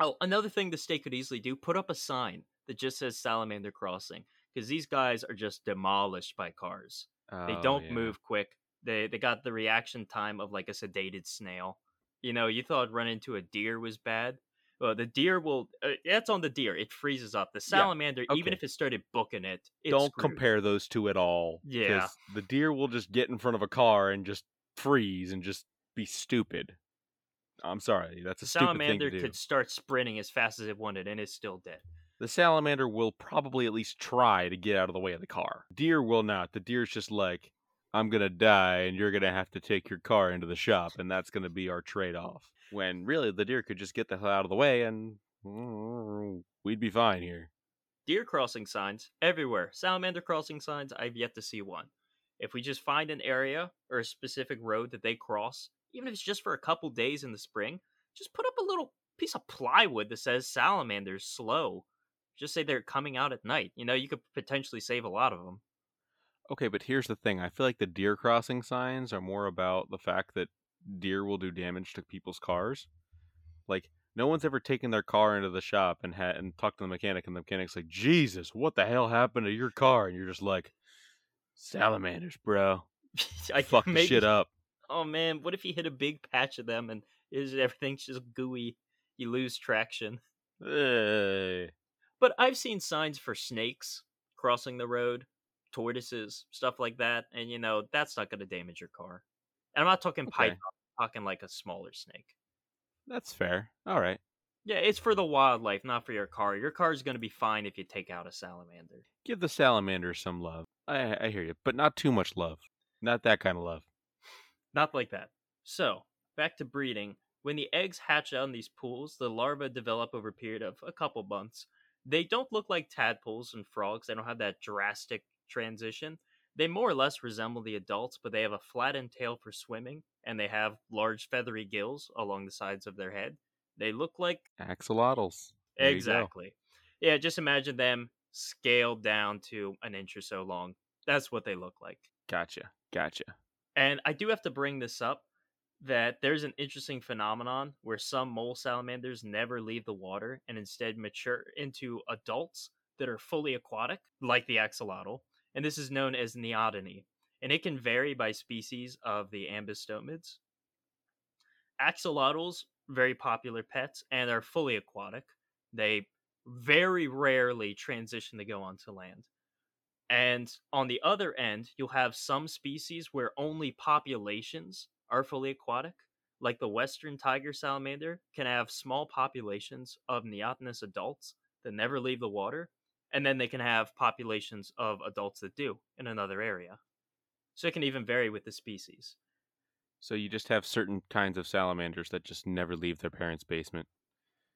Oh, another thing the state could easily do: put up a sign that just says Salamander Crossing, because these guys are just demolished by cars. They Oh, don't yeah. move quick. They they got the reaction time of like a sedated snail. You know, you thought run into a deer was bad. Well, the deer will. Uh, that's on the deer. It freezes up. The salamander, even okay. if it started booking it, it's Don't screwed. compare those two at all. Yeah, the deer will just get in front of a car and just freeze and just be stupid. I'm sorry, that's a The stupid thing salamander to do. could start sprinting as fast as it wanted, and it's still dead. The salamander will probably at least try to get out of the way of the car. Deer will not. The deer's just like, I'm gonna die, and you're gonna have to take your car into the shop, and that's gonna be our trade-off. When really, the deer could just get the hell out of the way, and mm, we'd be fine here. Deer crossing signs everywhere. Salamander crossing signs, I've yet to see one. If we just find an area or a specific road that they cross, even if it's just for a couple days in the spring, just put up a little piece of plywood that says salamanders slow. Just say they're coming out at night. You know, you could potentially save a lot of them. Okay, but here's the thing. I feel like the deer crossing signs are more about the fact that deer will do damage to people's cars. Like no one's ever taken their car into the shop and had and talked to the mechanic, and the mechanic's like, "Jesus, what the hell happened to your car?" And you're just like, "Salamanders, bro, [LAUGHS] I fuck the maybe- shit up." Oh man, what if you hit a big patch of them and is everything's just gooey? You lose traction. But I've seen signs for snakes crossing the road, tortoises, stuff like that, and you know that's not going to damage your car. And I'm not talking Okay. python, I'm talking like a smaller snake. That's fair. All right. Yeah, it's for the wildlife, not for your car. Your car is going to be fine if you take out a salamander. Give the salamander some love. I I hear you, but not too much love. Not that kind of love. Not like that. So, back to breeding. When the eggs hatch out in these pools, the larvae develop over a period of a couple months. They don't look like tadpoles and frogs. They don't have that drastic transition. They more or less resemble the adults, but they have a flattened tail for swimming, and they have large feathery gills along the sides of their head. They look like Axolotls. There exactly. Yeah, just imagine them scaled down to an inch or so long. That's what they look like. Gotcha. Gotcha. And I do have to bring this up that there's an interesting phenomenon where some mole salamanders never leave the water and instead mature into adults that are fully aquatic, like the axolotl. And this is known as neoteny. And it can vary by species of the ambystomids. Axolotls, very popular pets, and are fully aquatic. They very rarely transition to go onto land. And on the other end, you'll have some species where only populations are fully aquatic, like the western tiger salamander can have small populations of neotenous adults that never leave the water, and then they can have populations of adults that do in another area. So it can even vary with the species. So you just have certain kinds of salamanders that just never leave their parents' basement.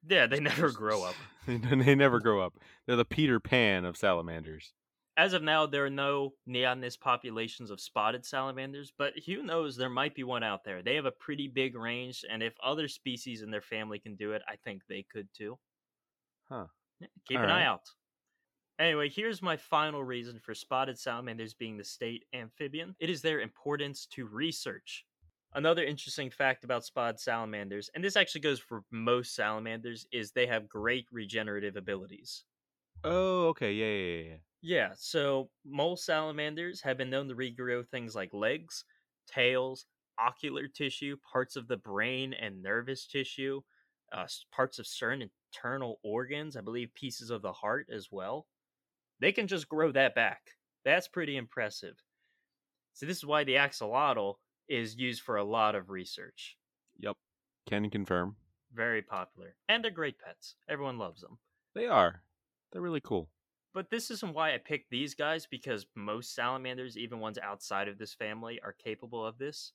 Yeah, they never [LAUGHS] grow up. they never [LAUGHS] grow up. They're the Peter Pan of salamanders. As of now, there are no neotenous populations of spotted salamanders, but who knows, there might be one out there. They have a pretty big range, and if other species in their family can do it, I think they could too. Huh. Yeah, keep All an eye out. Anyway, here's my final reason for spotted salamanders being the state amphibian it is their importance to research. Another interesting fact about spotted salamanders, and this actually goes for most salamanders, is they have great regenerative abilities. Oh, okay. Yeah, yeah, yeah, yeah. So mole salamanders have been known to regrow things like legs, tails, ocular tissue, parts of the brain and nervous tissue, uh, parts of certain internal organs, I believe pieces of the heart as well. They can just grow that back. That's pretty impressive. So, this is why the axolotl is used for a lot of research. Yep. Can confirm. Very popular. And they're great pets. Everyone loves them. They are. They're really cool. But this isn't why I picked these guys because most salamanders, even ones outside of this family, are capable of this.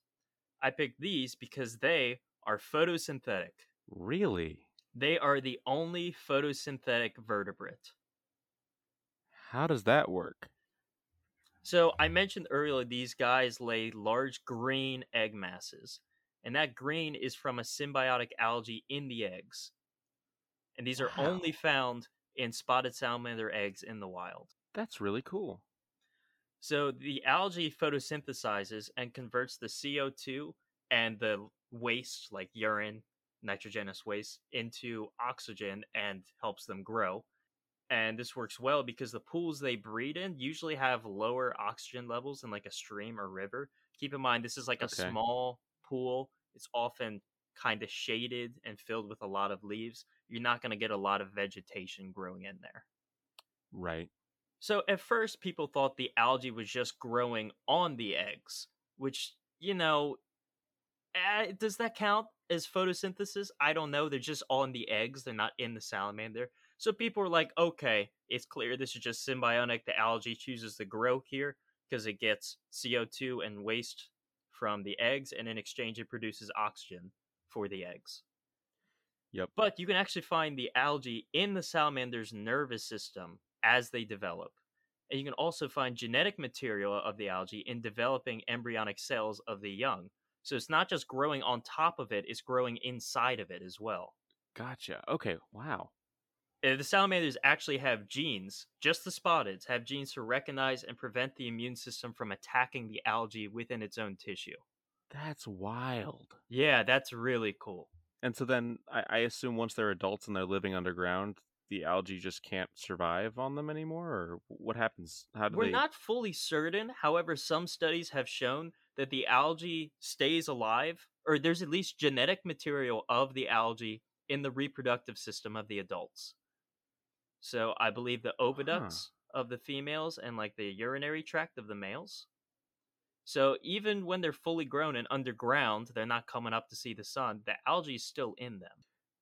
I picked these because they are photosynthetic. Really? They are the only photosynthetic vertebrate. How does that work? So I mentioned earlier these guys lay large green egg masses, and that green is from a symbiotic algae in the eggs. And these are Wow. only found in spotted salamander eggs in the wild. That's really cool. So the algae photosynthesizes and converts the CO2 and the waste, like urine, nitrogenous waste, into oxygen and helps them grow. And this works well because the pools they breed in usually have lower oxygen levels than like a stream or river. Keep in mind, this is like a Okay. small pool. It's often kind of shaded and filled with a lot of leaves. You're not going to get a lot of vegetation growing in there. Right. So at first, people thought the algae was just growing on the eggs, which, you know, eh, does that count as photosynthesis? I don't know. They're just on the eggs, they're not in the salamander. So people were like, okay, it's clear this is just symbiotic. The algae chooses to grow here because it gets CO2 and waste from the eggs, and in exchange, it produces oxygen for the eggs. Yep. But you can actually find the algae in the salamander's nervous system as they develop. And you can also find genetic material of the algae in developing embryonic cells of the young. So it's not just growing on top of it, it's growing inside of it as well. Gotcha. Okay. Wow. The salamanders actually have genes, just the spotteds have genes to recognize and prevent the immune system from attacking the algae within its own tissue. That's wild. Yeah, that's really cool. And so then I, I assume once they're adults and they're living underground, the algae just can't survive on them anymore, or what happens? How do We're they? not fully certain. However, some studies have shown that the algae stays alive, or there's at least genetic material of the algae in the reproductive system of the adults. So I believe the oviducts of the females and like the urinary tract of the males. So even when they're fully grown and underground, they're not coming up to see the sun, the algae is still in them.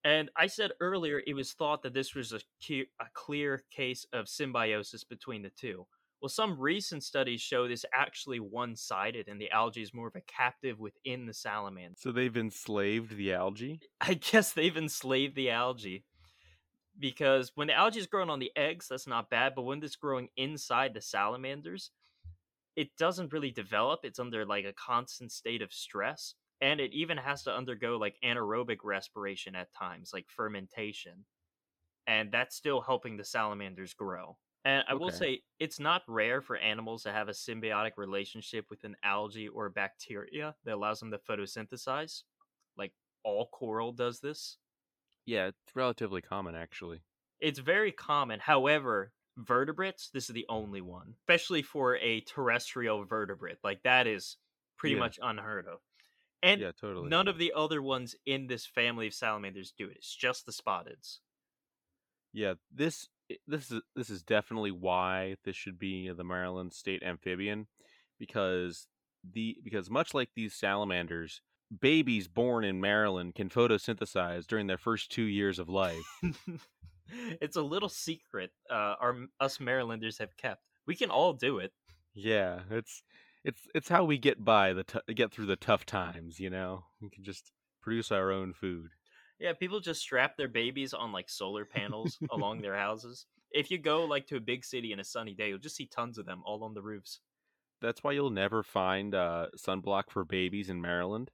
And I said earlier it was thought that this was a, cu- a clear case of symbiosis between the two. Well, some recent studies show this actually one sided, and the algae is more of a captive within the salamander. So they've enslaved the algae. [LAUGHS] I guess they've enslaved the algae. Because when the algae is growing on the eggs, that's not bad, but when it's growing inside the salamanders, it doesn't really develop. It's under like a constant state of stress. And it even has to undergo like anaerobic respiration at times, like fermentation. And that's still helping the salamanders grow. And I will say it's not rare for animals to have a symbiotic relationship with an algae or bacteria that allows them to photosynthesize. Like all coral does this. Yeah, it's relatively common actually. It's very common. However, vertebrates, this is the only one, especially for a terrestrial vertebrate. Like that is pretty Yeah. much unheard of. And yeah, totally. none of the other ones in this family of salamanders do it. It's just the spotteds. Yeah, this eh, this is this is definitely why this should be the Maryland State Amphibian, because the because much like these salamanders, babies born in Maryland can photosynthesize during their first two years of life. [LAUGHS] it's a little secret uh, our us Marylanders have kept. We can all do it. yeah, it's it's it's how we get by the t- get through the tough times. You know, we can just produce our own food. Yeah, people just strap their babies on like solar panels along [LAUGHS] their houses. If you go like to a big city in a sunny day, you'll just see tons of them all on the roofs. That's why you'll never find uh, sunblock for babies in Maryland,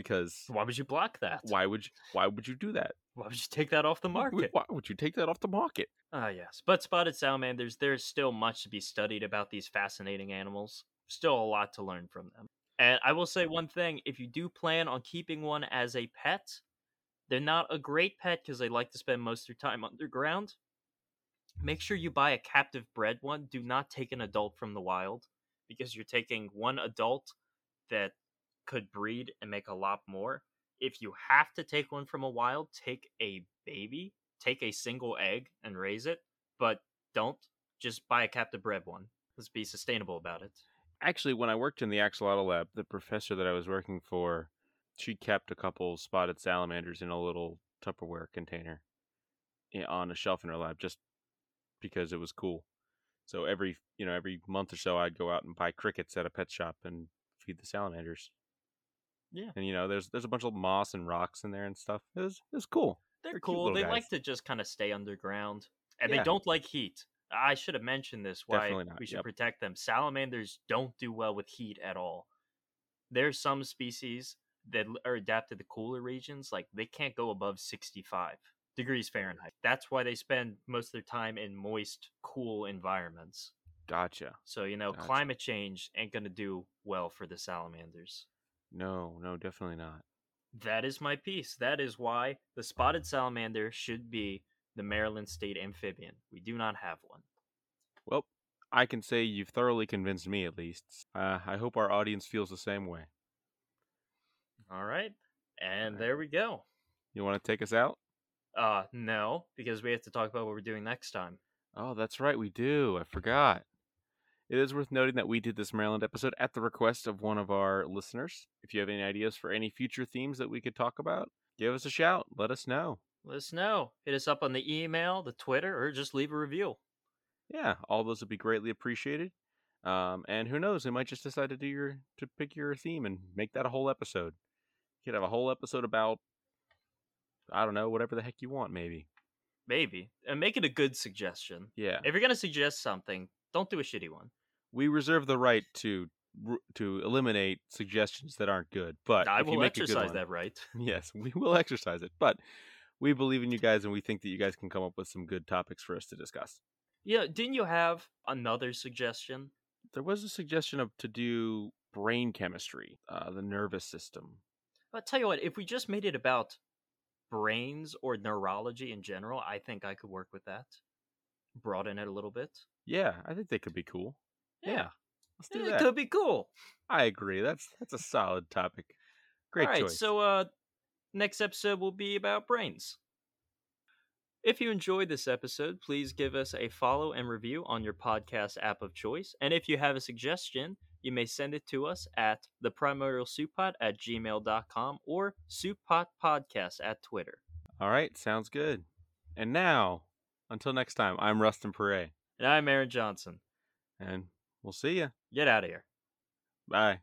because Why would you block that? why would you, why would you do that? Why would you take that off the market? Why would you take that off the market? Ah, yes. But spotted salamanders, there's still much to be studied about these fascinating animals. Still a lot to learn from them. And I will say one thing if you do plan on keeping one as a pet, they're not a great pet because they like to spend most of their time underground. Make sure you buy a captive bred one. Do not take an adult from the wild because you're taking one adult that could breed and make a lot more. If you have to take one from a wild, take a baby, take a single egg and raise it, but don't just buy a captive bred one. Let's be sustainable about it. Actually, when I worked in the axolotl lab, the professor that I was working for, she kept a couple spotted salamanders in a little Tupperware container on a shelf in her lab just because it was cool. So every you know every month or so, I'd go out and buy crickets at a pet shop and feed the salamanders. Yeah. and you know there's there's a bunch of moss and rocks in there and stuff. It was it was cool. They're, They're cool. They guys. like to just kind of stay underground, and Yeah. they don't like heat. I should have mentioned this. Why we should yep. protect them. Salamanders don't do well with heat at all. There's some species that are adapted to cooler regions, like they can't go above 65 degrees Fahrenheit. That's why they spend most of their time in moist, cool environments. Gotcha. So you know, Gotcha. climate change ain't gonna do well for the salamanders. No, no, definitely not. That is my piece. That is why the spotted salamander should be the Maryland state amphibian. We do not have one. Well, I can say you've thoroughly convinced me at least. Uh, I hope our audience feels the same way. All right. And there we go. You want to take us out? Uh no, because we have to talk about what we're doing next time. Oh, that's right, we do. I forgot. It is worth noting that we did this Maryland episode at the request of one of our listeners. If you have any ideas for any future themes that we could talk about, give us a shout. Let us know. Let us know. Hit us up on the email, the Twitter, or just leave a review. Yeah, all those would be greatly appreciated. Um, and who knows, we might just decide to do your to pick your theme and make that a whole episode. You could have a whole episode about I don't know, whatever the heck you want, maybe. Maybe. And make it a good suggestion. Yeah. If you're gonna suggest something, don't do a shitty one. We reserve the right to to eliminate suggestions that aren't good. But I if you will make a good exercise one- that right. [LAUGHS] Yes, we will exercise it. But we believe in you guys, and we think that you guys can come up with some good topics for us to discuss. Yeah, didn't you have another suggestion? There was a suggestion of to do brain chemistry, uh, the nervous system. I'll tell you what, if we just made it about brains or neurology in general, I think I could work with that. Broaden it a little bit. Yeah, I think they could be cool. Yeah, Let's do it that. could be cool. I agree. That's that's a solid topic. Great All right, choice. so uh, next episode will be about brains. If you enjoyed this episode, please give us a follow and review on your podcast app of choice. And if you have a suggestion, you may send it to us at the primordial souppot at gmail.com or souppot podcast at Twitter. All right, sounds good. And now, until next time, I'm Rustin Pere, And I'm Aaron Johnson. and we'll see you. Get out of here. Bye.